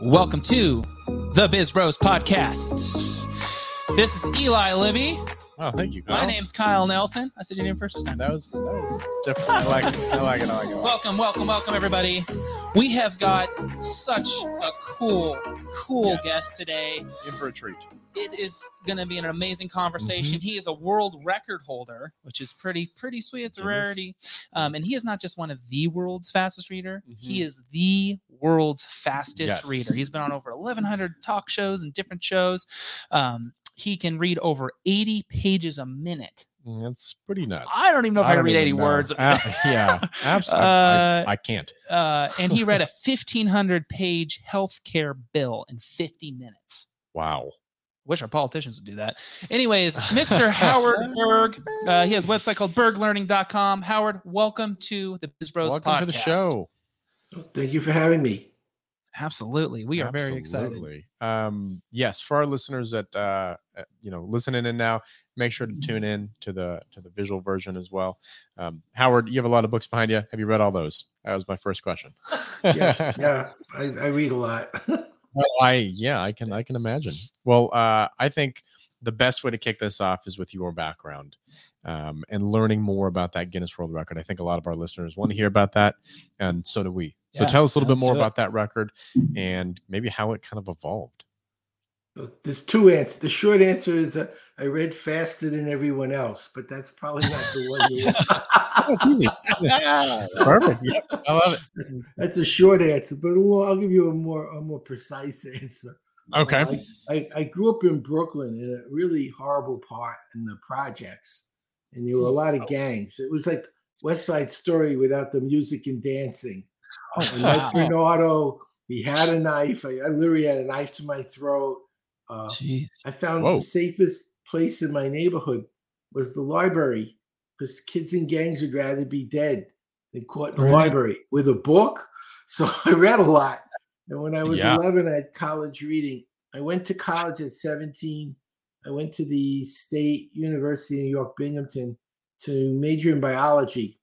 Welcome to the Biz Bros Podcast. This is Eli Libby. Oh, thank you. Kyle. My name's Kyle Nelson. I said your name first this time. That was that was different. I like it. I like it. I like it. Welcome, welcome, welcome, everybody. We have got such a cool, cool Yes. guest today. In for a treat. It is going to be an amazing conversation. Mm-hmm. He is a world record holder, which is pretty, pretty sweet. It's a rarity. Um, and he is not just one of the world's fastest reader. He Mhm. is the world's fastest Yes. reader. He's been on over 1,100 talk shows and different shows. Um, he can read over 80 pages a minute. Mm, That's pretty nuts. I don't even know if I, can read even 80 know. words. Uh, yeah, absolutely. Uh, I, I can't. uh, and he read a 1,500 page healthcare bill in 50 minutes. Wow. Wish our politicians would do that. Anyways, Mr. Howard Berg. Uh, he has a website called berglearning.com. Howard, welcome to the Biz Bros Welcome podcast. to the show. Thank you for having me. Absolutely. We are very excited. Um, yes, for our listeners that uh, uh, you know listening in now, make sure to Mm-hmm. tune in to the to the visual version as well. Um, Howard, you have a lot of books behind you. Have you read all those? That was my first question. Yeah, yeah, I, I read a lot. Well, I yeah, I can I can imagine. Well, uh, I think the best way to kick this off is with your background um, and learning more about that Guinness World Record. I think a lot of our listeners want to hear about that, and so do we. So Yeah, tell us a little bit more about that record and maybe how it kind of evolved. There's two answers. The short answer is uh, I read faster than everyone else, but that's probably not the one you That's easy. Perfect. Yeah, I love it. That's a short answer, but I'll give you a more a more precise answer. Okay. I, I, I grew up in Brooklyn in a really horrible part in the projects, and there were a lot of gangs. It was like West Side Story without the music and dancing. And Mike Bernardo, he had a knife. I, I literally had a knife to my throat. Uh, Jeez. I found Whoa. the safest place in my neighborhood was the library because kids in gangs would rather be dead than caught in the Right. library with a book. So I read a lot. And when I was Yeah. 11, I had college reading. I went to college at 17. I went to the State University of New York, Binghamton to major in biology.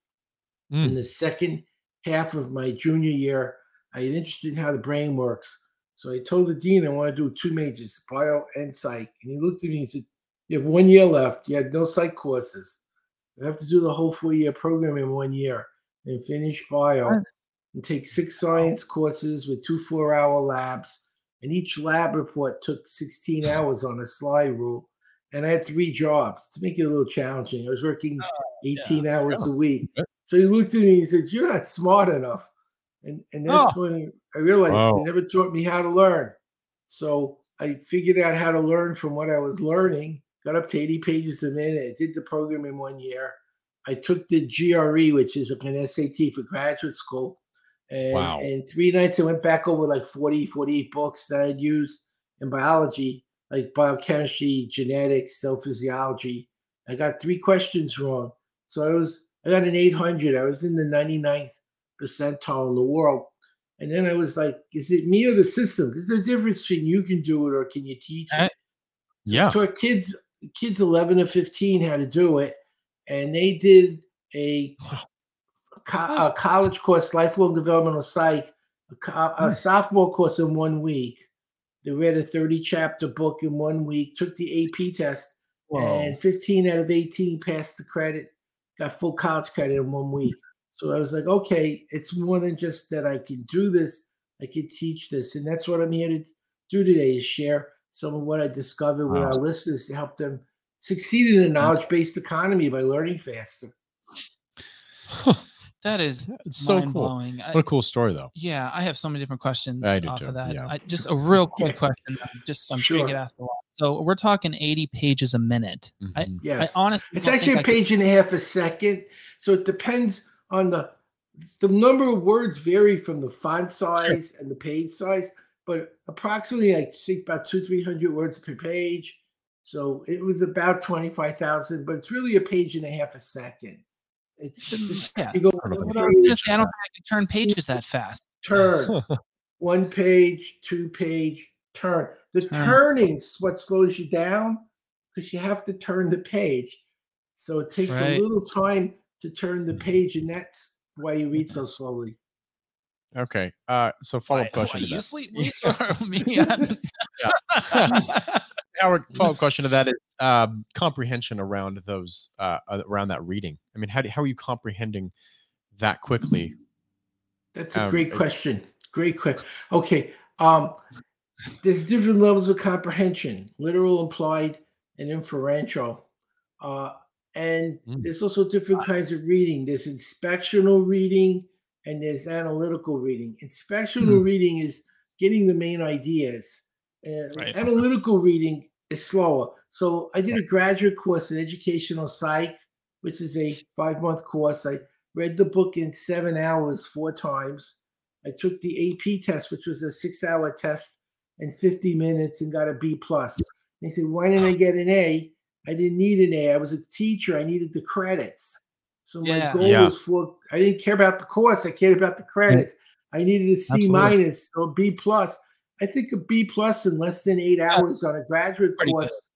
Mm. In the second half of my junior year, I had interested in how the brain works. So I told the dean I want to do two majors, bio and psych. And he looked at me and said, You have one year left. You had no psych courses. You have to do the whole four year program in one year and finish bio. And take six science courses with two four hour labs. And each lab report took 16 hours on a slide rule. And I had three jobs to make it a little challenging. I was working 18 hours a oh. week. So he looked at me and he said, You're not smart enough. And and that's oh. when I realized Wow. they never taught me how to learn. So I figured out how to learn from what I was learning, got up to 80 pages a minute, I did the program in one year. I took the GRE, which is like an SAT for graduate school. And, Wow. and three nights I went back over like 40, 48 books that I'd used in biology, like biochemistry, genetics, cell physiology. I got three questions wrong. So I was I got an 800. I was in the 99th percentile in the world. And then I was like, is it me or the system? There's a difference between you can do it or can you teach Uh, it? So I Yeah. taught kids, kids 11 to 15 how to do it. And they did a, co- a college course, lifelong developmental psych, a, co- a hmm. sophomore course in one week. They read a 30 chapter book in one week, took the AP test, and 15 out of 18 passed the credit, got full college credit in one week. So I was like, okay, it's more than just that I can do this, I can teach this. And that's what I'm here to do today is share some of what I discovered with Wow. our listeners to help them succeed in a hmm. knowledge based economy by learning faster. That is It's so mind cool. blowing. What a cool story, though. Yeah, I have so many different questions I do off too, of that. yeah. I, just a real quick question. Just I'm sure you get asked a lot. So we're talking 80 pages a minute. I, Mhm. Yes. I honestly, It's actually think a I could- page and a half a second. So it depends on the the number of words vary from the font size and the page size, but approximately I think about two, three hundred words per page. So it was about twenty-five thousand, but it's really a page and a half a second. It's just Yeah. you go Part of What I was gonna I don't think I can turn pages that fast. turn, one page, two page, turn. The Turn. turning's what slows you down because you have to turn the page. So it takes Right. a little time to turn the page, and that's why you read so slowly. Okay. Uh, so follow up question why you sleep or me? Howard, follow up question to that is um, comprehension around those uh, uh, around that reading. I mean, how do, how are you comprehending that quickly? That's a Um, great question. Great question. Okay. Um, there's different levels of comprehension, literal, implied, and inferential. Uh, and Mm. there's also different kinds of reading. There's inspectional reading and there's analytical reading. Inspectional reading is getting the main ideas. Uh, Right. Analytical reading is slower. So I did a graduate course in educational psych, which is a five month course. I read the book in seven hours four times. I took the AP test, which was a six hour test in 50 minutes and got a B plus. They said, why didn't I get an A? I didn't need an A. I was a teacher. I needed the credits. So my Yeah. goal Yeah. was for I didn't care about the course. I cared about the credits. I needed a C Absolutely. minus or B plus. I think a B plus in less than eight hours on a graduate Pretty good. course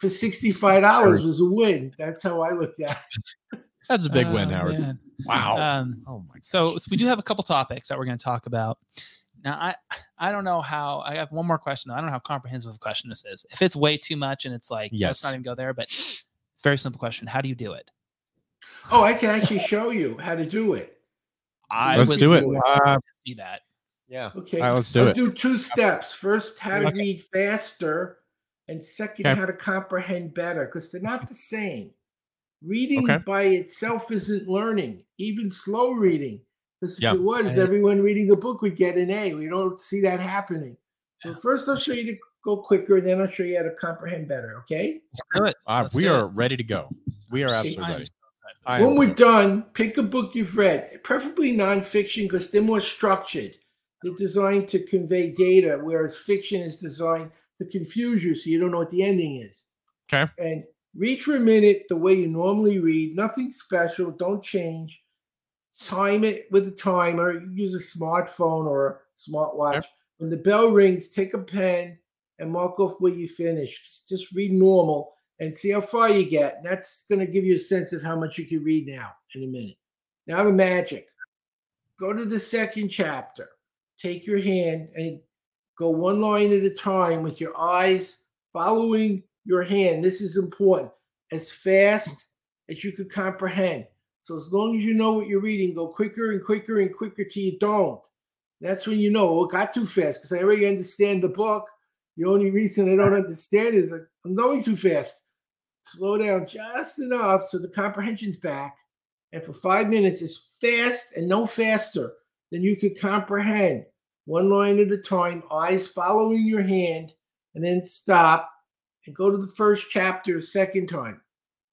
for sixty-five dollars was a win. That's how I looked at it. That's a big win, Oh, Howard. man. Wow. Um, oh my. so, so we do have a couple topics that we're going to talk about. Now, I I don't know how. I have one more question. Though. I don't know how comprehensive of a question this is. If it's way too much and it's like, let's not even go there. But it's a very simple question. How do you do it? Oh, I can actually show you how to do it. I Let's would do it. love Uh, to see that. Yeah. Okay. All right, let's do I'll it. do two steps. First, how to Okay. read faster, and second, Okay. how to comprehend better, because they're not the same. Reading Okay. by itself isn't learning, even slow reading. Because if it was, I- everyone reading a book would get an A. We don't see that happening. So first, I'll show you to go quicker, and then I'll show you how to comprehend better. Okay. Let's do it. Uh, we do it. are ready to go. We are absolutely ready. so excited. I when we're done, pick a book you've read, preferably nonfiction because they're more structured. They're designed to convey data, whereas fiction is designed to confuse you so you don't know what the ending is. Okay. And read for a minute the way you normally read, nothing special, don't change. Time it with a timer. You use a smartphone or a smartwatch. When the bell rings, take a pen and mark off where you finish. Just read normal and see how far you get. And that's going to give you a sense of how much you can read now in a minute. Now, the magic. Go to the second chapter. Take your hand and go one line at a time with your eyes following your hand. This is important. As fast as you could comprehend. So, as long as you know what you're reading, go quicker and quicker and quicker till you don't. That's when you know, oh, it got too fast because I already understand the book. The only reason I don't understand is I'm going too fast. Slow down just enough so the comprehension's back. And for five minutes, as fast and no faster than you could comprehend. One line at a time, eyes following your hand, and then stop and go to the first chapter a second time.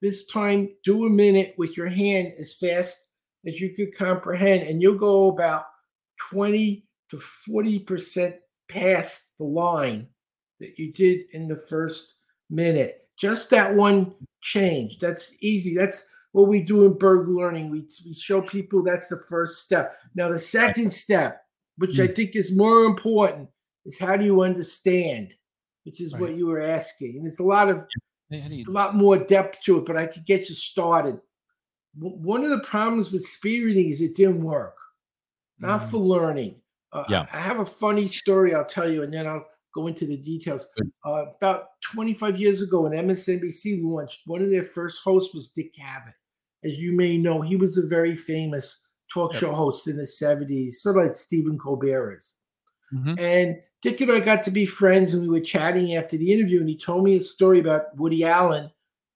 This time, do a minute with your hand as fast as you could comprehend, and you'll go about 20 to 40% past the line that you did in the first minute. Just that one change. That's easy. That's what we do in Berg Learning. We, we show people that's the first step. Now, the second step, which I think is more important, is how do you understand? Which is what you were asking. And there's a lot of Hey, how do you- a lot more depth to it, but I could get you started. W- One of the problems with speed reading is it didn't work, not Mm. for learning. Uh, Yeah. I I have a funny story I'll tell you, and then I'll go into the details. Uh, about 25 years ago, when MSNBC launched, one of their first hosts was Dick Cavett. As you may know, he was a very famous talk Yep. show host in the 70s, sort of like Stephen Colbert is. Mhm. And Dick and I got to be friends, and we were chatting after the interview. And he told me a story about Woody Allen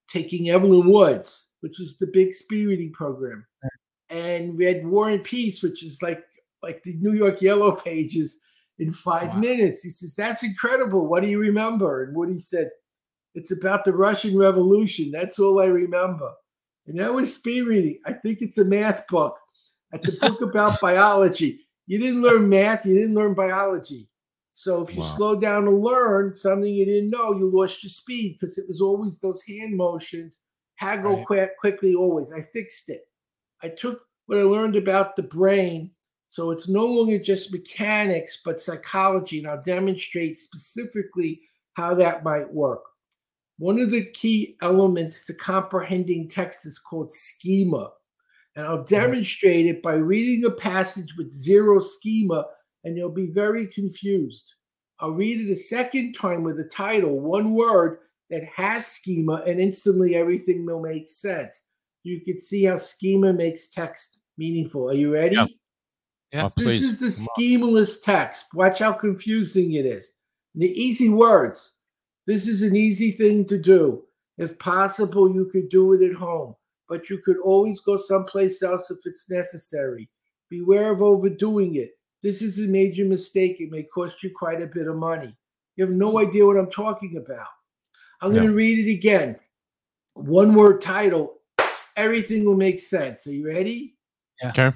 taking Evelyn Woods, which was the big speed reading program, and read War and Peace, which is like like the New York Yellow Pages in five Wow. minutes. He says, "That's incredible. What do you remember?" And Woody said, "It's about the Russian Revolution. That's all I remember." And that was speed reading. I think it's a math book. It's a book about biology. You didn't learn math, you didn't learn biology. So if you Wow. slow down to learn something you didn't know, you lost your speed because it was always those hand motions. Go Right. quick, quickly always. I fixed it. I took what I learned about the brain. So it's no longer just mechanics, but psychology. And I'll demonstrate specifically how that might work. One of the key elements to comprehending text is called schema. And I'll mm-hmm. demonstrate it by reading a passage with zero schema, and you'll be very confused. I'll read it a second time with a title, one word that has schema, and instantly everything will make sense. You can see how schema makes text meaningful. Are you ready? Yep. Yeah. Oh, This is the schemaless text. Watch how confusing it is. The easy words. This is an easy thing to do. If possible, you could do it at home, but you could always go someplace else if it's necessary. Beware of overdoing it. This is a major mistake. It may cost you quite a bit of money. You have no idea what I'm talking about. I'm going to read it again. One word title. Everything will make sense. Are you ready? Okay.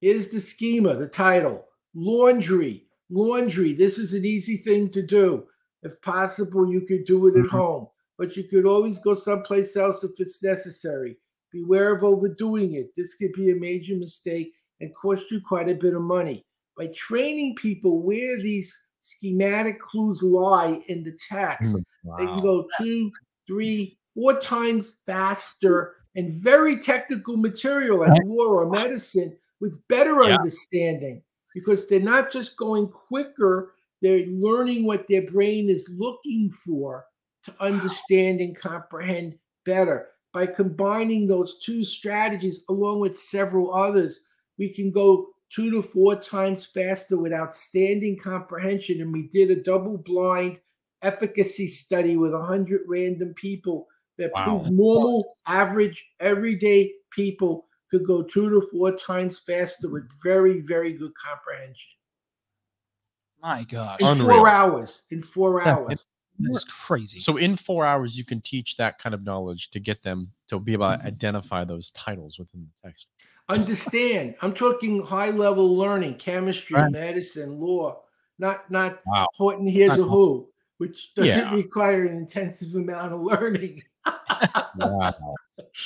Here's the schema, the title Laundry. Laundry. This is an easy thing to do. If possible, you could do it at Mhm. home, but you could always go someplace else if it's necessary. Beware of overdoing it. This could be a major mistake and cost you quite a bit of money. By training people where these schematic clues lie in the text, they can go two, three, four times faster and very technical material like law or medicine with better Yeah. understanding because they're not just going quicker, they're learning what their brain is looking for to understand and comprehend better. By combining those two strategies along with several others, we can go two to four times faster with outstanding comprehension. And we did a double blind efficacy study with 100 random people that Wow. proved normal, average, everyday people could go two to four times faster with very, very good comprehension My gosh. in Unreal. four hours. In four That's hours. That's crazy. So in four hours, you can teach that kind of knowledge to get them to be able Mm-hmm. to identify those titles within the text. Understand? I'm talking high level learning, chemistry, Right. medicine, law, not not Wow. Horton Hears a Who, which doesn't Yeah. require an intensive amount of learning. Wow.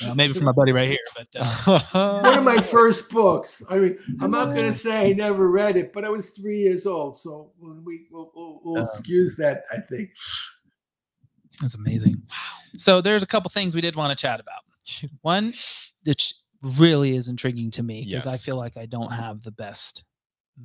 Uh, maybe from my buddy right here, but uh, One of my first books. I mean, I'm not going to say I never read it, but I was three years old, so we we'll, we'll, we'll Um, excuse that. I think. that's amazing. So there's a couple things we did want to chat about. One, which really is intriguing to me because I feel like I don't have the best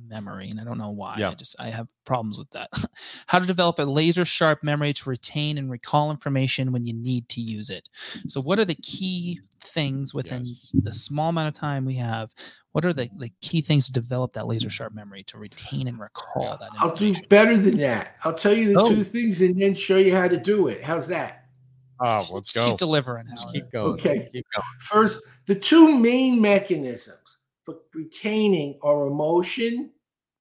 memory and I don't know why. Yeah. I just I have problems with that. How to develop a laser sharp memory to retain and recall information when you need to use it. So what are the key things within Yes. the small amount of time we have? What are the, the key things to develop that laser sharp memory to retain and recall that I'll do better than that. I'll tell you the Oh. two things and then show you how to do it. How's that? Oh, let's Just go. Keep delivering. Just Howard. keep going. Okay. Keep going. First, the two main mechanisms for retaining are emotion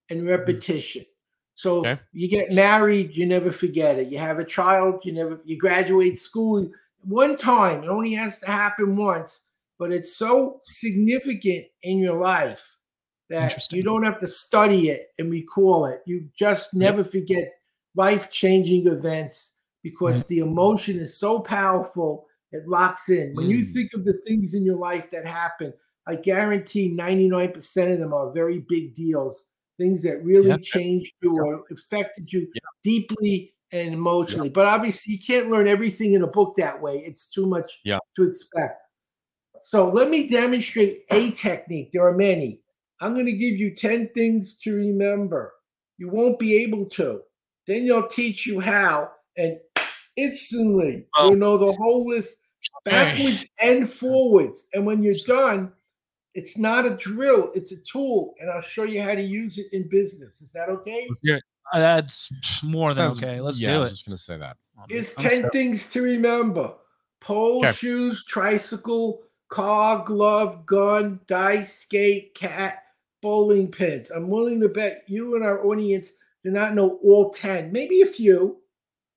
and repetition. So Okay. you get married, you never forget it. You have a child, you never you graduate school one time. It only has to happen once, but it's so significant in your life that you don't have to study it and recall it. You just never forget life-changing events because the emotion is so powerful it locks in. When you Mm. think of the things in your life that happen, I guarantee 99% of them are very big deals, things that really Yeah. changed you or affected you Yeah. deeply and emotionally. But obviously, you can't learn everything in a book that way. It's too much to expect. So let me demonstrate a technique. There are many. I'm going to give you 10 things to remember. You won't be able to. Then you'll teach you how, and instantly Oh. you'll know the whole list backwards and forwards. And when you're done, it's not a drill, it's a tool. And I'll show you how to use it in business. Is that okay? Uh, That's more than Sounds- okay. Let's yeah, do it. I do was just gonna say that. I'm- Here's I'm 10 so- things to remember pole, Okay. shoes, tricycle, car, glove, gun, dice, skate, cat, bowling pins. I'm willing to bet you and our audience do not know all 10, maybe a few,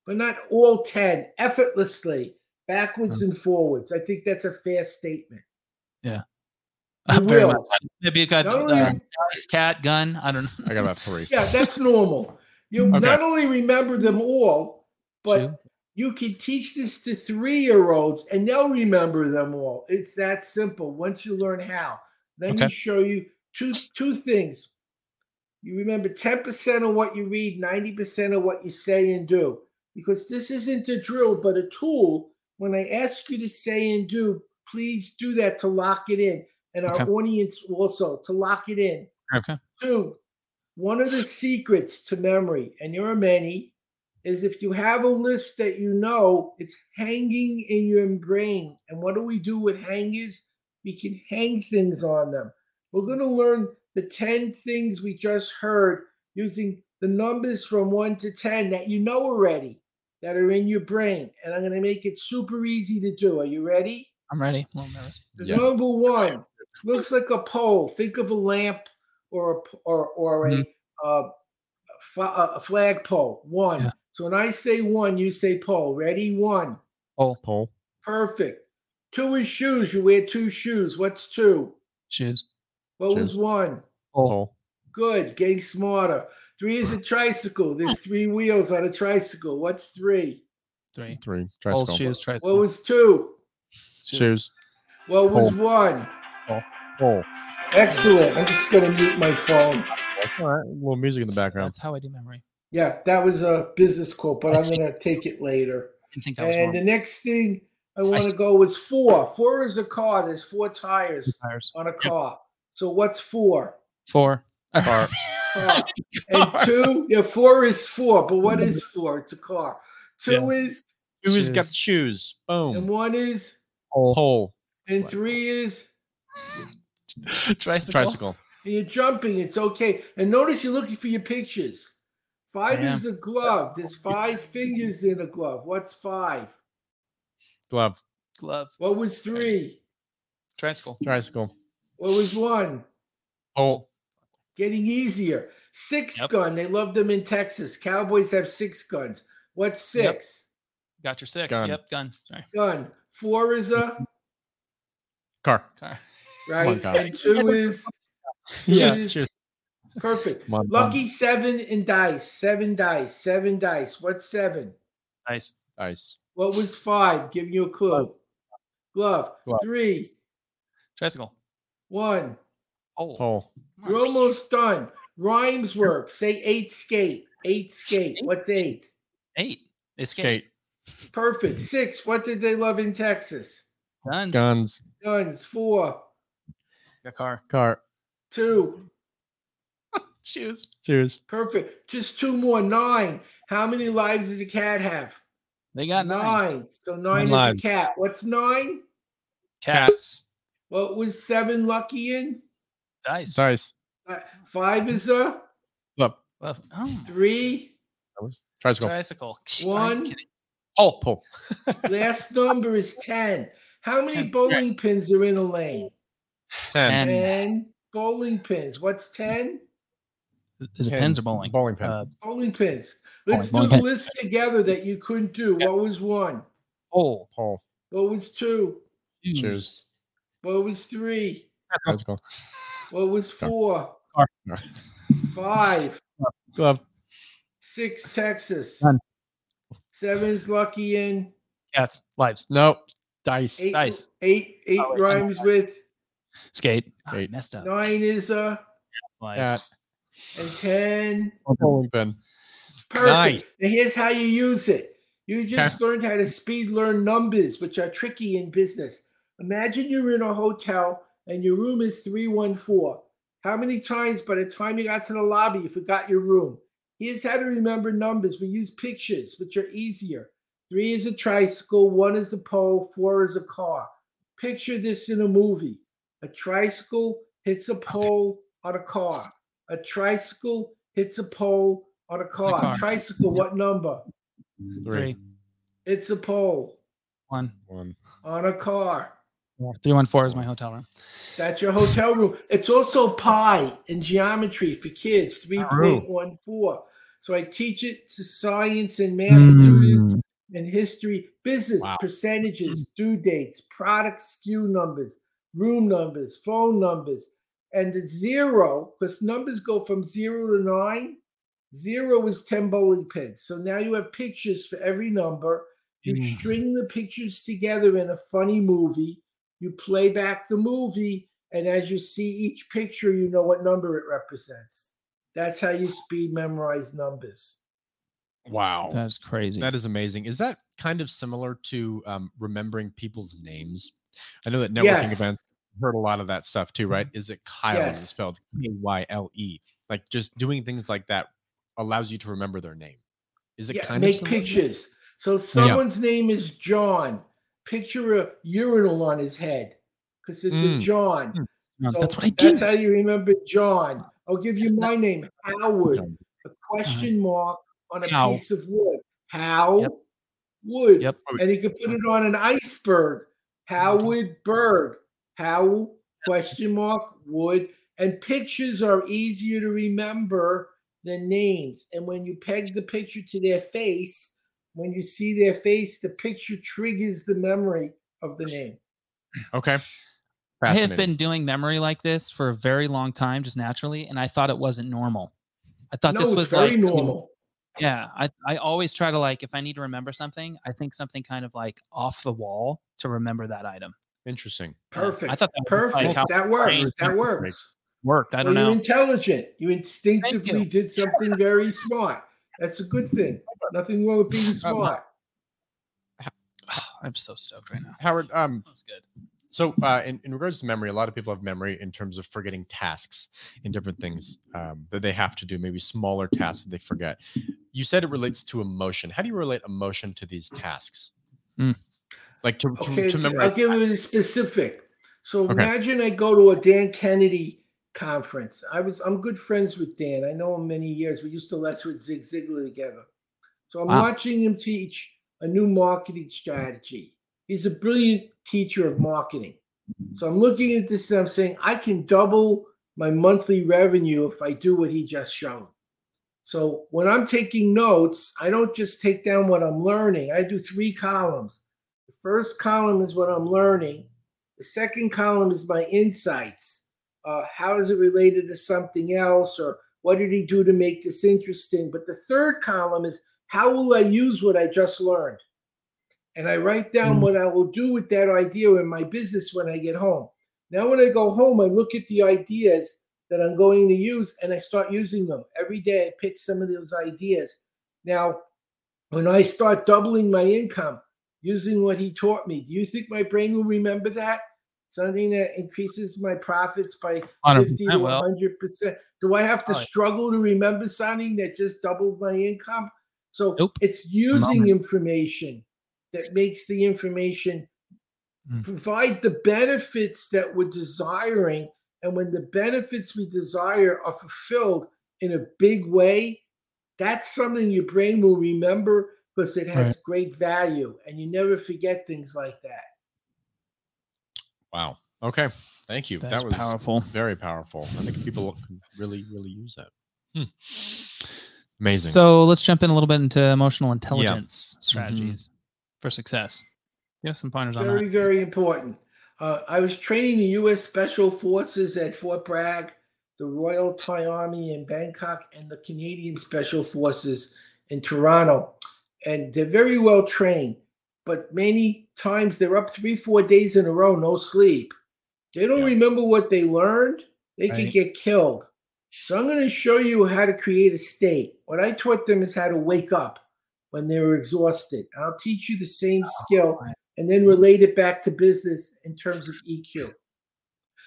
but not all 10 effortlessly, backwards and forwards. I think that's a fair statement. You Very will. much. Maybe you got Not uh, only- dice, cat, gun. I don't know. I got about three. Yeah, that's normal. You Okay. not only remember them all, but Two. you can teach this to three year olds and they'll remember them all. It's that simple once you learn how. Let me show you two two things. You remember 10% of what you read, 90% of what you say and do. Because this isn't a drill, but a tool. When I ask you to say and do, please do that to lock it in. And our Okay. audience also to lock it in. Okay. Two, one of the secrets to memory, and there are many, is if you have a list that you know, it's hanging in your brain. And what do we do with hangers? We can hang things on them. We're going to learn the 10 things we just heard using the numbers from 1 to 10 that you know already that are in your brain. And I'm going to make it super easy to do. Are you ready? I'm ready. Little nervous. Yeah. Number one looks like a pole. Think of a lamp or a p- or or a uh, fa- a flag pole. One. Yeah. So when I say one, you say pole. Ready? One. Pole. Pole. Perfect. Two is shoes. You wear two shoes. What's two? Shoes. What was Shoes. one? Oh, Pole. Good. Getting smarter. Three is a tricycle. There's three wheels on a tricycle. What's three? three. Three. Old Tricycle. shoes. tricycle. What was two? Shoes. What was one? Pole. Excellent. I'm just gonna mute my phone. All right. A little music in the background. That's how I do memory. Yeah, that was a business quote, but I'm gonna take it later. I think that was And the next thing I want to see. go is four. Four is a car. There's four tires Tires. on a car. So what's four? Four. Car. Car. and two, yeah, four is four. But what mm-hmm. is four? It's a car. Two is, Two is got Shoes. shoes? and one is, Pole. and three is. Tricycle. Tricycle. And you're jumping. It's okay. And notice you're looking for your pictures. Five is a glove. There's five fingers in a glove. What's five? Glove. Glove. What was three? Tricycle. Tricycle. What was one? Pole. Getting easier. Six Yep. gun. They love them in Texas. Cowboys have six guns. What's Yep. six? Got your six. Gun. Yep. Gun. Sorry. Gun. Four is a Car. Car. Right, God. and two is Yeah. Shoes. Shoes. perfect. Come on, Lucky seven and dice. Seven dice. Seven dice. What's seven? Nice. Ice. What was five? Giving you a clue. Glove. Glove. Three. Tricycle. One. Oh. Pole. You're almost done. Rhymes work. Say eight skate. Eight skate. What's eight? Eight. Escape. Skate. Perfect. Six. What did they love in Texas? Guns. Guns. Guns. Four. Got car. Car. Two. Shoes. Shoes. Perfect. Just two more. Nine. How many lives does a cat have? They got nine. So nine is lives. a cat. What's nine? Cats. What was seven lucky in? Dice. Dice. Uh, Five is a Glove. Glove. Oh. three. That was tricycle. Tricycle. One. kidding? Oh. Pole. Last number is 10. How many Ten. bowling pins are in a lane? Ten. Ten. 10 bowling pins. What's 10? Is it pins or bowling? Bowling pin. Uh, Bowling pins. Let's Bowling do the pin. list together that you couldn't do. Yep. What was one? oh. Pole. What was two? Shoes. What was three? Tricycle. What was four? Car. Five. Glove. Six, Texas. None. Seven's lucky in. Cats. Lives. No. Dice. Eight, Dice. eight, eight Oh, wait, rhymes with. Skate. Ah, I messed up. Nine is a. Lives. Cat. And 10. Bowling pin. Perfect. Nice. And here's how you use it. You just learned how to speed learn numbers, which are tricky in business. Imagine you're in a hotel and your room is 314. How many times by the time you got to the lobby you forgot your room? Here's how to remember numbers. We use pictures, which are easier. Three is a tricycle, one is a pole, four is a car. Picture this in a movie. A tricycle hits a pole on a car. A tricycle hits a pole on a car. car. Tricycle, what number? Three. It's a pole One. One. on a car. Three one four is my hotel room. That's your hotel room. It's also pi in geometry for kids, 3.14. So I teach it to science and math hmm. students and history, business, Wow. percentages, due dates, product SKU numbers, room numbers, phone numbers, and the zero, because numbers go from zero to nine. Zero is 10 bowling pins. So now you have pictures for every number. You Mm. string the pictures together in a funny movie. You play back the movie, and as you see each picture, you know what number it represents. That's how you speed memorize numbers. Wow. That's crazy. That is amazing. Is that kind of similar to um, remembering people's names? I know that networking Yes. events heard a lot of that stuff too, right? Is it Kyle is spelled K Y L E? Like just doing things like that allows you to remember their name. Is it Yeah, kind make of pictures. So someone's name is John, picture a urinal on his head because it's a Mm. John. No, So that's what I did. That's how you remember John. I'll give you my name, Howard. A question mark on a How. piece of wood. How Yep. wood. Yep. And he could put it on an iceberg. Howard Berg. How question mark wood. And pictures are easier to remember than names. And when you peg the picture to their face, when you see their face, the picture triggers the memory of the name. Okay. I have been doing memory like this for a very long time, just naturally, and I thought it wasn't normal. I thought no, this was very like normal. Yeah, I I always try to like if I need to remember something, I think something kind of like off the wall to remember that item. Interesting. Perfect. I thought that was, like, that works. That works. worked. I don't know. you're intelligent. You instinctively you. did something very smart. That's a good thing. Nothing wrong with being smart. I'm so stoked right now. Howard, um, That's good. so uh, in, in regards to memory, a lot of people have memory in terms of forgetting tasks and different things um, that they have to do, maybe smaller tasks that they forget. You said it relates to emotion. How do you relate emotion to these tasks? Mm. Like to, to, Okay, to I'll give you a specific. So Okay. imagine I go to a Dan Kennedy conference. I was I'm good friends with Dan. I know him many years. We used to lecture with Zig Ziglar together. So I'm Wow. watching him teach a new marketing strategy. He's a brilliant teacher of marketing. So I'm looking at this and I'm saying I can double my monthly revenue if I do what he just showed. So when I'm taking notes, I don't just take down what I'm learning. I do three columns. The first column is what I'm learning. The second column is my insights. Uh, how is it related to something else, or what did he do to make this interesting? But the third column is how will I use what I just learned? And I write down Mm. what I will do with that idea in my business when I get home. Now, when I go home, I look at the ideas that I'm going to use and I start using them. Every day, I pick some of those ideas. Now, when I start doubling my income using what he taught me, do you think my brain will remember that? Something that increases my profits by 50 to 100% Do I have to Oh, struggle to remember something that just doubled my income? So Nope. it's using information that makes the information Mm. provide the benefits that we're desiring. And when the benefits we desire are fulfilled in a big way, that's something your brain will remember because it has Right. great value and you never forget things like that. Wow. Okay. Thank you. That's that was powerful. very powerful. I think people can really, really use that. Hmm. Amazing. So let's jump in a little bit into emotional intelligence strategies for success. Give us some pointers on that. Very, very important. Uh, I was training the U.S. Special Forces at Fort Bragg, the Royal Thai Army in Bangkok, and the Canadian Special Forces in Toronto. And they're very well trained, but many times they're up three, four days in a row, no sleep. They don't Yeah. remember what they learned, they could get killed. So I'm going to show you how to create a state. What I taught them is how to wake up when they were exhausted. I'll teach you the same oh, skill right. and then relate it back to business in terms of EQ.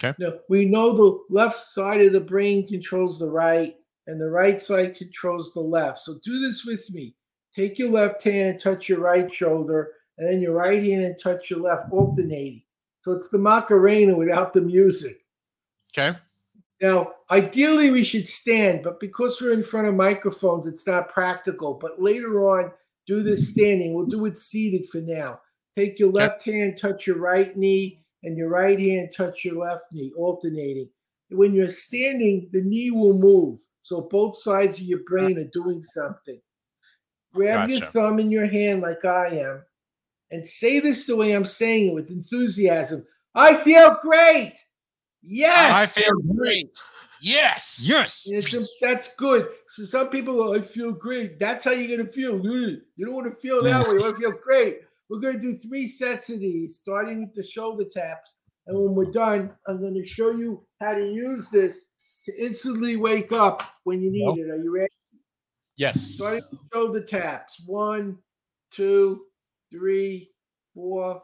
Okay. Now, we know the left side of the brain controls the right, and the right side controls the left. So do this with me. Take your left hand and touch your right shoulder, and then your right hand and touch your left, alternating. So it's the Macarena without the music. okay. Now, ideally, we should stand, but because we're in front of microphones, it's not practical. But later on, do this mm-hmm. standing. We'll do it seated for now. Take your left hand, touch your right knee, and your right hand, touch your left knee, alternating. When you're standing, the knee will move. So both sides of your brain are doing something. Grab your thumb in your hand like I am and say this the way I'm saying it with enthusiasm. I feel great. Yes. I feel great. Yes. Yes. It's a- that's good. So some people, "Oh, I feel great. That's how you're gonna feel. You don't want to feel that mm. way. You want to feel great. We're gonna do three sets of these, starting with the shoulder taps. And when we're done, I'm gonna show you how to use this to instantly wake up when you need Nope. it. Are you ready? Yes. Starting with shoulder taps. One, two, three, four,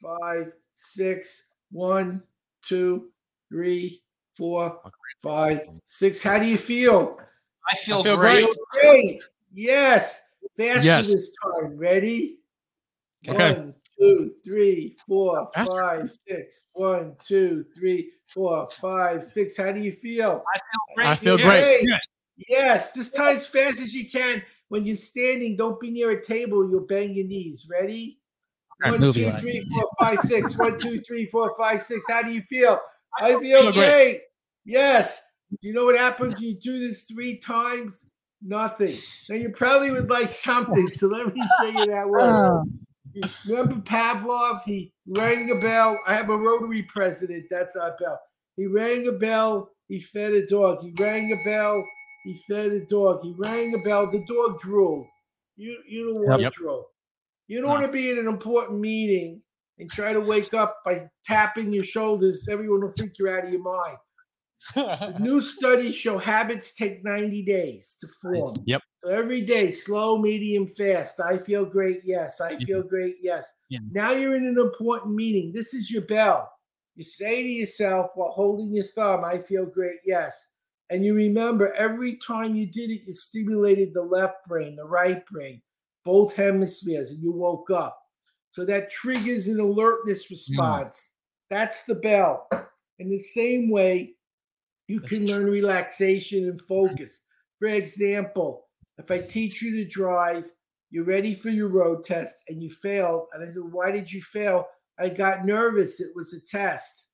five, six. One, two, three, four, five, six. How do you feel? I feel, I feel great. great. Great. Yes. Faster Yes. this time. Ready? Okay. One, two, three, four, Faster. five, six. One, two, three, four, five, six. How do you feel? I feel great. I feel Yes. great. Yes. Yes, this time as fast as you can. When you're standing, don't be near a table. You'll bang your knees. Ready? Okay, One, movie two, line. three, four, five, six. One, two, three, four, five, six. How do you feel? I feel, feel great. great. Yes. Do you know what happens when you do this three times? Nothing. Now you probably would like something. So let me show you that word. Oh. Remember Pavlov? He rang a bell. I have a Rotary president. That's our bell. He rang a bell. He fed a dog. He rang a bell. He fed a dog. He rang a bell. The dog drooled. You you don't want to Yep. drool. You don't No. want to be in an important meeting and try to wake up by tapping your shoulders. Everyone will think you're out of your mind. New studies show habits take 90 days to form. Yep. So every day, slow, medium, fast. I feel great. Yes. I feel great. Yes. Yeah. Now you're in an important meeting. This is your bell. You say to yourself while holding your thumb, I feel great. Yes. And you remember every time you did it, you stimulated the left brain, the right brain, both hemispheres, and you woke up. So that triggers an alertness mm. response. That's the bell. In the same way, you That's can true. learn relaxation and focus. For example, if I teach you to drive, you're ready for your road test and you failed. And I said, Why did you fail? I got nervous. It was a test.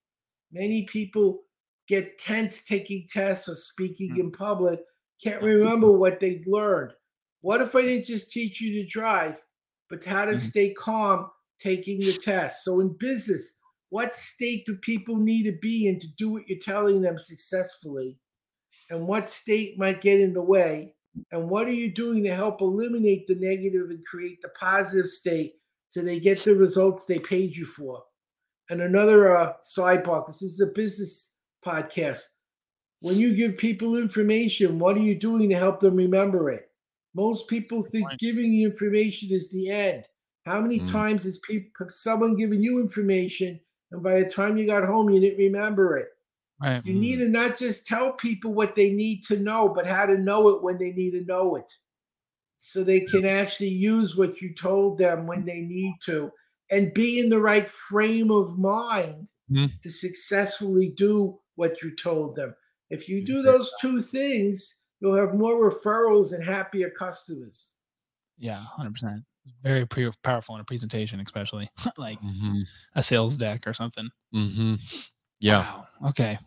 Many people get tense taking tests or speaking in public, can't remember what they learned. What if I didn't just teach you to drive, but how to Mhm. stay calm taking the test? So in business, what state do people need to be in to do what you're telling them successfully? And what state might get in the way? And what are you doing to help eliminate the negative and create the positive state so they get the results they paid you for? And another uh, sidebar, because this is a business podcast. When you give people information, what are you doing to help them remember it? Most people think giving you information is the end. How many Mm. times has people, someone given you information, and by the time you got home, you didn't remember it? Right. You need to not just tell people what they need to know, but how to know it when they need to know it. So they can actually use what you told them when they need to and be in the right frame of mind Mhm. to successfully do what you told them. If you do those two things, you'll have more referrals and happier customers. Yeah, hundred percent. Very pre- powerful in a presentation, especially like Mhm. a sales deck or something. Mhm. Yeah. Wow. Okay.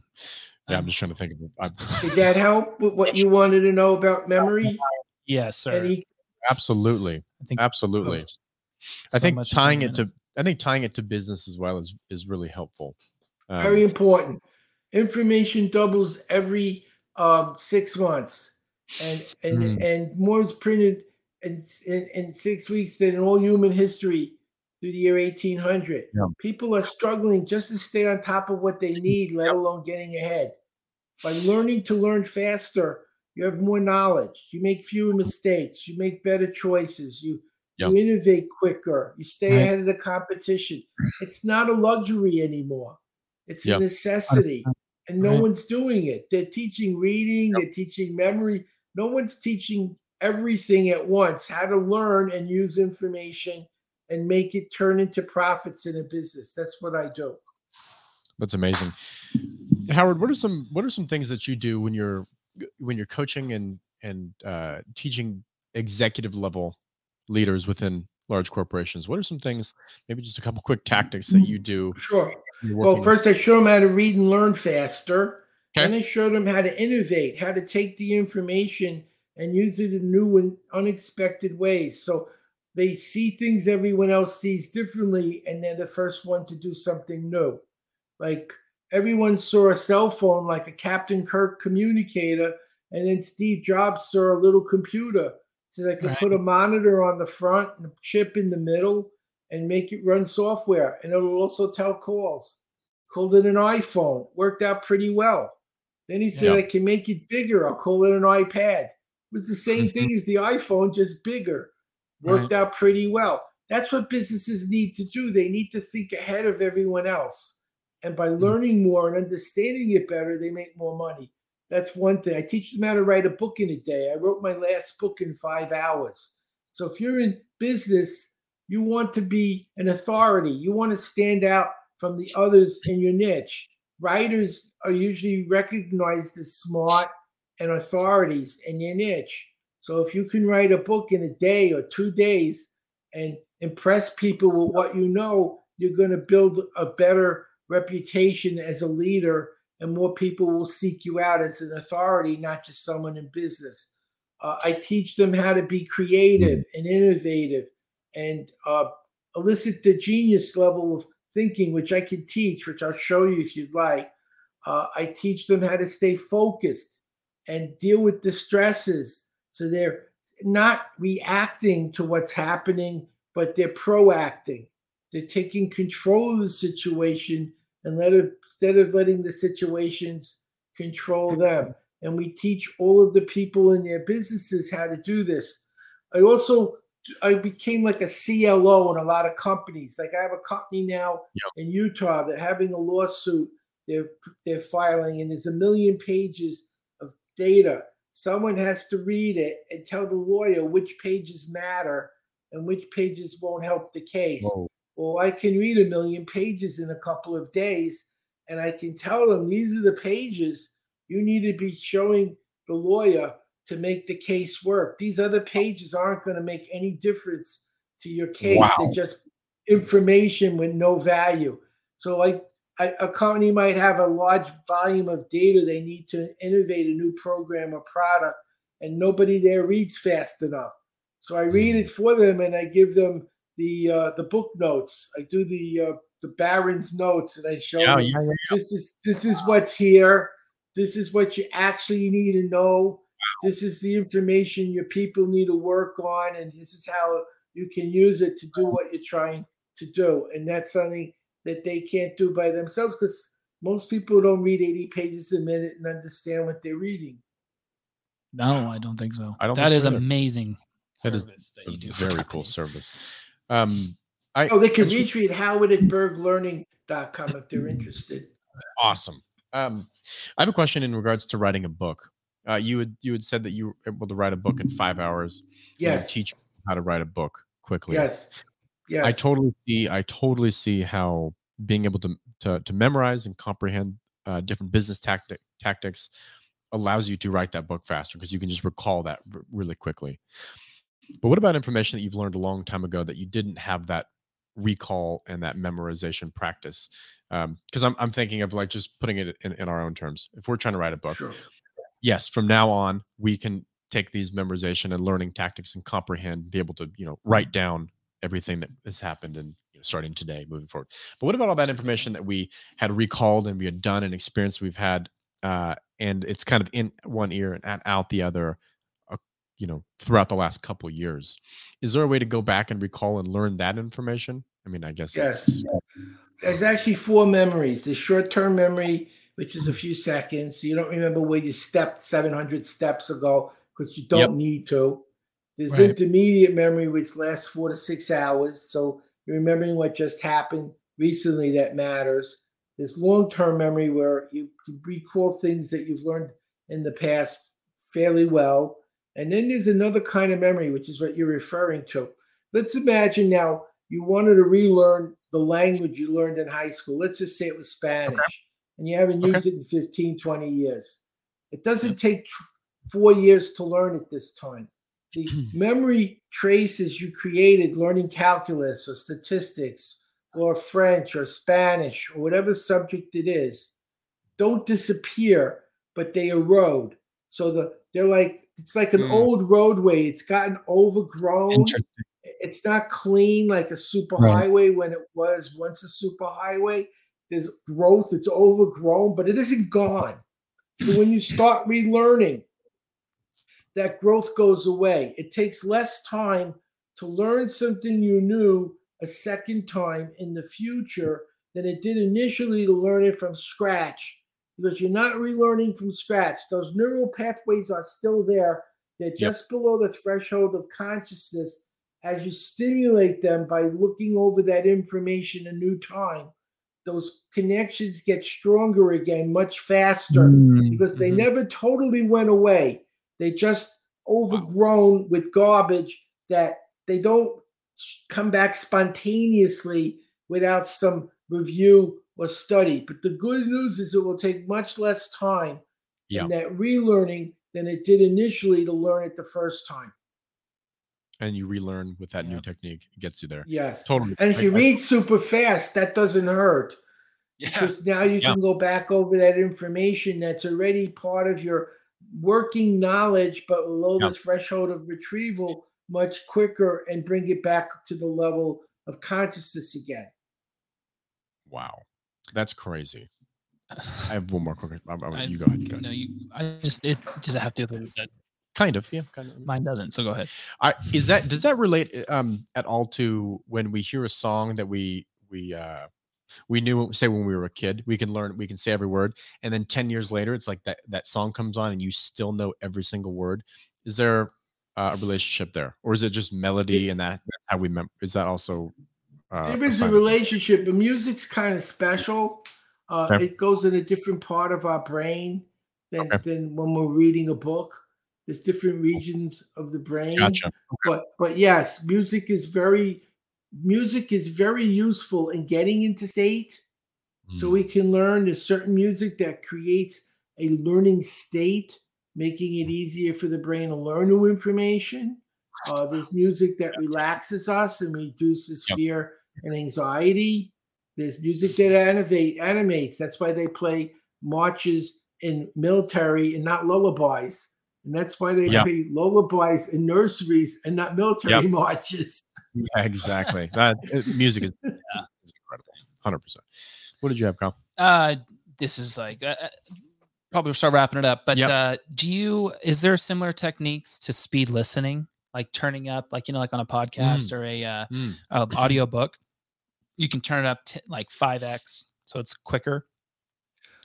Yeah. I'm Um, just trying to think of it. Did that help with what you wanted to know about memory? Yes, sir. Any absolutely. I think Absolutely. I so think tying 20 it to. I think tying it to business as well is is really helpful. Um, Very important. Information doubles every um, six months, and and Mm. and more is printed in, in in six weeks than in all human history through the year eighteen hundred. Yeah. People are struggling just to stay on top of what they need, let alone getting ahead. By learning to learn faster, you have more knowledge. You make fewer mistakes. You make better choices. You Yeah. you innovate quicker. You stay Right. ahead of the competition. It's not a luxury anymore. It's Yeah. a necessity. And no Right. one's doing it. They're teaching reading, they're teaching memory. No one's teaching everything at once, how to learn and use information and make it turn into profits in a business. That's what I do. That's amazing. Howard, what are some what are some things that you do when you're when you're coaching and and uh, teaching executive level leaders within large corporations? What are some things, maybe just a couple quick mm, tactics that mm-hmm. you do? Sure. Well, first I show them how to read and learn faster. Okay. Then I show them how to innovate, how to take the information and use it in new and unexpected ways. So they see things everyone else sees differently, and they're the first one to do something new. Like everyone saw a cell phone like a Captain Kirk communicator, and then Steve Jobs saw a little computer. So they could Right. put a monitor on the front and a chip in the middle and make it run software. And it'll also tell calls. Called it an iPhone. Worked out pretty well. Then he said, Yeah. I can make it bigger. I'll call it an iPad. It was the same mm-hmm. thing as the iPhone, just bigger. Worked out pretty well. That's what businesses need to do. They need to think ahead of everyone else. And by mm-hmm. learning more and understanding it better, they make more money. That's one thing. I teach them how to write a book in a day. I wrote my last book in five hours. So if you're in business, you want to be an authority. You want to stand out from the others in your niche. Writers are usually recognized as smart and authorities in your niche. So if you can write a book in a day or two days and impress people with what you know, you're going to build a better reputation as a leader, and more people will seek you out as an authority, not just someone in business. Uh, I teach them how to be creative and innovative and uh, elicit the genius level of thinking, which I can teach, which I'll show you if you'd like. Uh, I teach them how to stay focused and deal with the stresses. So they're not reacting to what's happening, but they're proacting. They're taking control of the situation and let it, instead of letting the situations control them. And we teach all of the people in their businesses how to do this. I also I became like a CLO in a lot of companies. Like I have a company now yep. in Utah that having a lawsuit they're they're filing, and there's a million pages of data. Someone has to read it and tell the lawyer which pages matter and which pages won't help the case. Whoa. Well, I can read a million pages in a couple of days, and I can tell them these are the pages you need to be showing the lawyer to make the case work. These other pages aren't going to make any difference to your case. Wow. They're just information with no value. So, like a company might have a large volume of data they need to innovate a new program or product, and nobody there reads fast enough. So I read mm. it for them, and I give them the uh, the book notes. I do the uh, the Barron's notes, and I show yeah, yeah, yeah, this is this is what's here. This is what you actually need to know this is the information your people need to work on, and this is how you can use it to do what you're trying to do. And that's something that they can't do by themselves because most people don't read 80 pages a minute and understand what they're reading. No, I don't think so. I don't that is so amazing. That is that you do very cool service. Um, I, oh, they can reach me at howard at berglearning.com if they're interested. Awesome. Um, I have a question in regards to writing a book. Uh, you had you had said that you were able to write a book in five hours. Yes. teach how to write a book quickly. Yes. Yes. I totally see. I totally see how being able to to, to memorize and comprehend uh, different business tactic tactics allows you to write that book faster because you can just recall that r- really quickly. But what about information that you've learned a long time ago that you didn't have that recall and that memorization practice? Because um, I'm I'm thinking of like just putting it in, in our own terms. If we're trying to write a book, sure yes, from now on, we can take these memorization and learning tactics and comprehend, be able to, you know, write down everything that has happened and you know, starting today, moving forward. But what about all that information that we had recalled and we had done and experience we've had, uh, and it's kind of in one ear and out the other, you know, throughout the last couple years? Is there a way to go back and recall and learn that information? I mean, I guess yes. There's actually four memories: the short-term memory, which is a few seconds. So you don't remember where you stepped 700 steps ago because you don't yep. need to. There's right. intermediate memory, which lasts four to six hours. So you're remembering what just happened recently that matters. There's long term memory where you recall things that you've learned in the past fairly well. And then there's another kind of memory, which is what you're referring to. Let's imagine now you wanted to relearn the language you learned in high school. Let's just say it was Spanish. Okay and you haven't used it in 15, 20 years. It doesn't take four years to learn it this time. The memory traces you created learning calculus or statistics or French or Spanish or whatever subject it is don't disappear, but they erode. So the they're like it's like an mm. old roadway. It's gotten overgrown. It's not clean like a super right. highway when it was once a super highway there's growth, it's overgrown, but it isn't gone. So when you start relearning, that growth goes away. It takes less time to learn something you knew a second time in the future than it did initially to learn it from scratch because you're not relearning from scratch. Those neural pathways are still there. They're just yep. below the threshold of consciousness as you stimulate them by looking over that information a new time those connections get stronger again much faster Mm, because they mhm. never totally went away. They just overgrown with garbage that they don't come back spontaneously without some review or study. But the good news is it will take much less time Yeah. in that relearning than it did initially to learn it the first time. and you relearn with that Yeah. new technique. It gets you there. Yes. Totally. And if you I- read super fast, that doesn't hurt. Yeah. because now you Yeah. can go back over that information that's already part of your working knowledge, but below Yeah. the threshold of retrieval much quicker and bring it back to the level of consciousness again. wow, that's crazy. I have one more quick. I, I, I- you go ahead. Go ahead. No, you. I just it just have to do with said. Kind of. Yeah. Kind of. Mine doesn't. So go ahead. I, is that does that relate um at all to when we hear a song that we we uh we knew say when we were a kid we can learn we can say every word and then 10 years later it's like that that song comes on and you still know every single word is there uh, a relationship there or is it just melody and that that's how we mem- is that also uh, there is a relationship, but music's kind of special. Uh, Okay. It goes in a different part of our brain than, Okay. than when we're reading a book. There's different regions of the brain. gotcha but but yes music is very music is very useful in getting into state so Mm, we can learn there's certain music that creates a learning state making it easier for the brain to learn new information uh, there's music that relaxes us and reduces Yep. fear and anxiety there's music that animate, animates that's why they play marches in military and not lullabies and that's why they Yep. play lullabies in nurseries and not military Yep. marches yeah, exactly that music is, is incredible 100 percent what did you have Kyle? Uh, this is like uh, uh, probably start wrapping it up. But Yep. uh, do you? Is there similar techniques to speed listening, like turning up, like you know, like on a podcast or a uh, Mm. uh, audio book? You can turn it up to like five x, so it's quicker.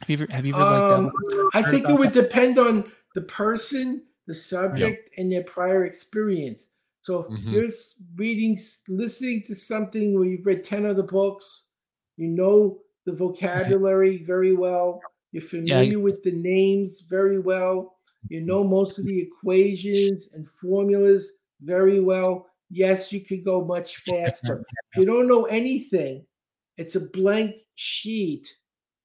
Have you ever? Have you ever like Um, done- I think it about would depend on the person, the subject, and their prior experience. So Mhm. you're reading, listening to something where you've read 10 other books, you know the vocabulary very well, you're familiar with the names very well, you know most of the equations and formulas very well. Yes, you could go much faster. If you don't know anything, it's a blank sheet,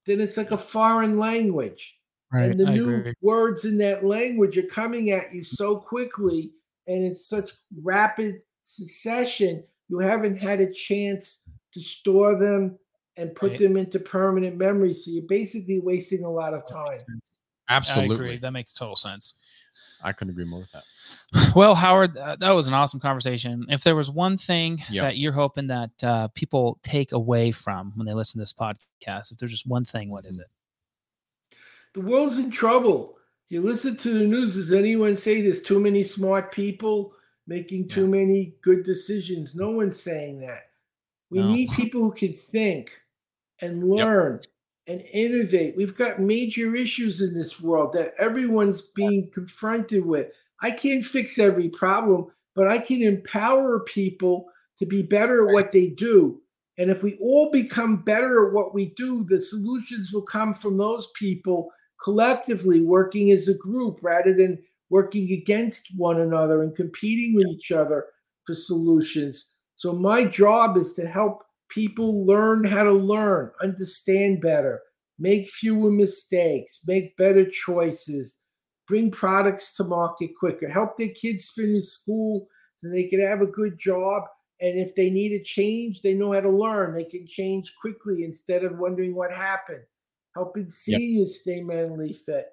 then it's like a foreign language and the I new agree. words in that language are coming at you so quickly and in such rapid succession you haven't had a chance to store them and put Right. them into permanent memory so you're basically wasting a lot of time makes. I agree. absolutely That makes total sense. I couldn't agree more with that Well, Howard, uh, that was an awesome conversation. If there was one thing Yeah. that you're hoping that uh, people take away from when they listen to this podcast, if there's just one thing, what is it? the world's in trouble. You listen to the news does anyone say there's too many smart people making too many good decisions? No one's saying that. We No. need people who can think and learn and innovate. We've got major issues in this world that everyone's being confronted with i can't fix every problem but i can empower people to be better at what they do and if we all become better at what we do the solutions will come from those people collectively working as a group rather than working against one another and competing with each other for solutions. So, my job is to help people learn how to learn, understand better, make fewer mistakes, make better choices, bring products to market quicker, help their kids finish school so they can have a good job. And if they need a change, they know how to learn. They can change quickly instead of wondering what happened helping seniors stay mentally fit.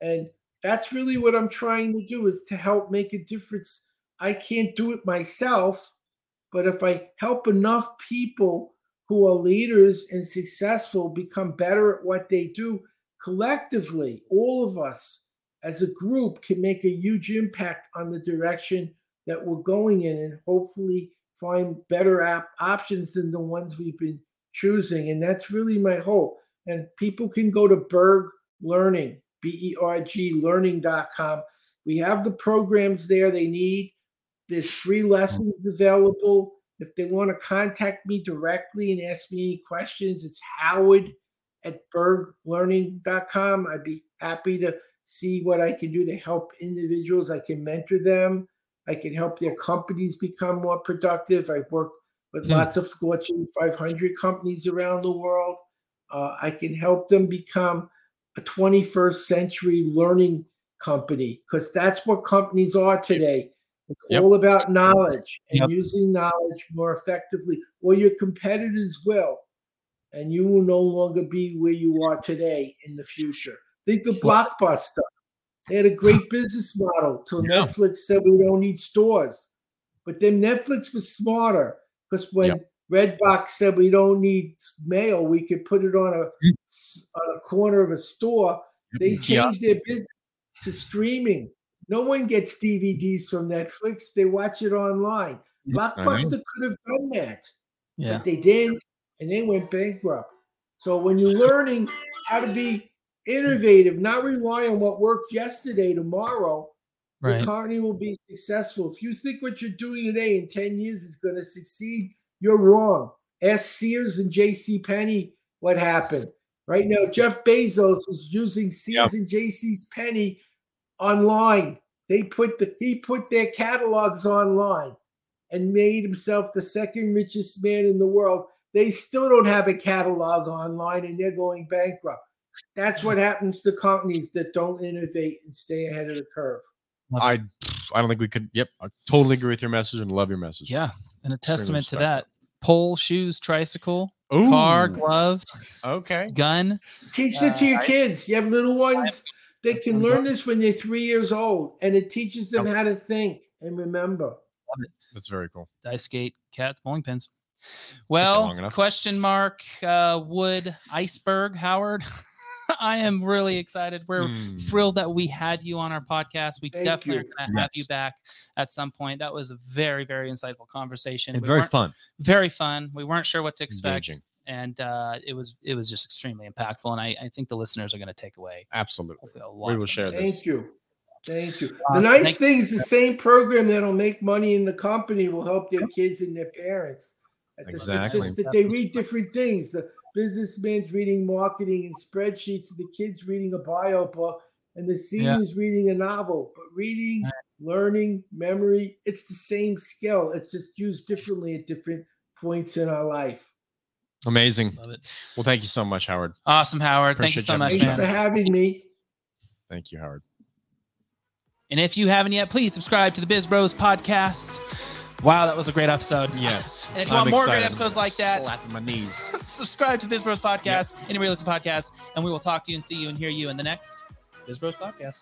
And that's really what I'm trying to do is to help make a difference. I can't do it myself, but if I help enough people who are leaders and successful become better at what they do collectively, all of us as a group can make a huge impact on the direction that we're going in and hopefully find better app options than the ones we've been choosing. And that's really my hope and people can go to Berg Learning, B E R G learning.com. We have the programs there they need. There's free lessons available. If they want to contact me directly and ask me any questions, it's Howard at berglearning.com. I'd be happy to see what I can do to help individuals. I can mentor them. I can help their companies become more productive. I've worked with Hmm. lots of Fortune 500 companies around the world. Uh, I can help them become a 21st century learning company because that's what companies are today. It's Yep. all about knowledge and Yep. using knowledge more effectively, or your competitors will, and you will no longer be where you are today in the future. Think of Blockbuster. They had a great business model till Yeah. Netflix said we don't need stores. But then Netflix was smarter because when Redbox said we don't need mail, we could put it on a, Mm. on a corner of a store. They changed their business to streaming. No one gets DVDs from Netflix. They watch it online. Yeah, Blockbuster could have done that, Yeah. but they didn't, and they went bankrupt. So when you're learning how to be innovative, not rely on what worked yesterday, tomorrow, Right. company will be successful. If you think what you're doing today in 10 years is going to succeed, you're wrong. Ask Sears and JC Penney what happened. Right now, Jeff Bezos was using Sears and JC's Penney online. They put the he put their catalogs online and made himself the second richest man in the world. They still don't have a catalog online and they're going bankrupt. That's what happens to companies that don't innovate and stay ahead of the curve. I I don't think we could. Yep, I totally agree with your message and love your message. Yeah. And a testament to that. Pole, shoes, tricycle, Ooh, car, glove, Okay. gun. Teach that to Uh, your I- kids. You have little ones They can I'm learn done. this when they're three years old, and it teaches them how to think and remember. That's very cool. dice skate, cats, bowling pins. Well, question mark, uh, wood, iceberg, Howard. I am really excited. We're Hmm. thrilled that we had you on our podcast. We Thank definitely you. are going to have you back at some point. That was a very, very insightful conversation. And We very fun. very fun. We weren't sure what to expect, Engaging. and uh, it was it was just extremely impactful. And I, I think the listeners are going to take away Absolutely. a lot. We will share this. this. Thank you. Thank you. Uh, The nice thank- thing is the same program that'll make money in the company will help their kids and their parents. It's Exactly. just that they read different things. The businessman's reading marketing and spreadsheets, and the kid's reading a bio book, and the senior's reading a novel. But reading, learning, memory, it's the same skill. It's just used differently at different points in our life. Amazing. Love it. Well, thank you so much, Howard. Awesome, Howard. Thank you so much, having Thanks man. for having me. Thank you, Howard. And if you haven't yet, please subscribe to the Biz Bros podcast. Wow, that was a great episode. Yes. And if you want more great episodes like that, slapping my knees. subscribe to Biz Bros podcast, anywhere you listen to podcasts, and we will talk to you and see you and hear you in the next Biz Bros podcast.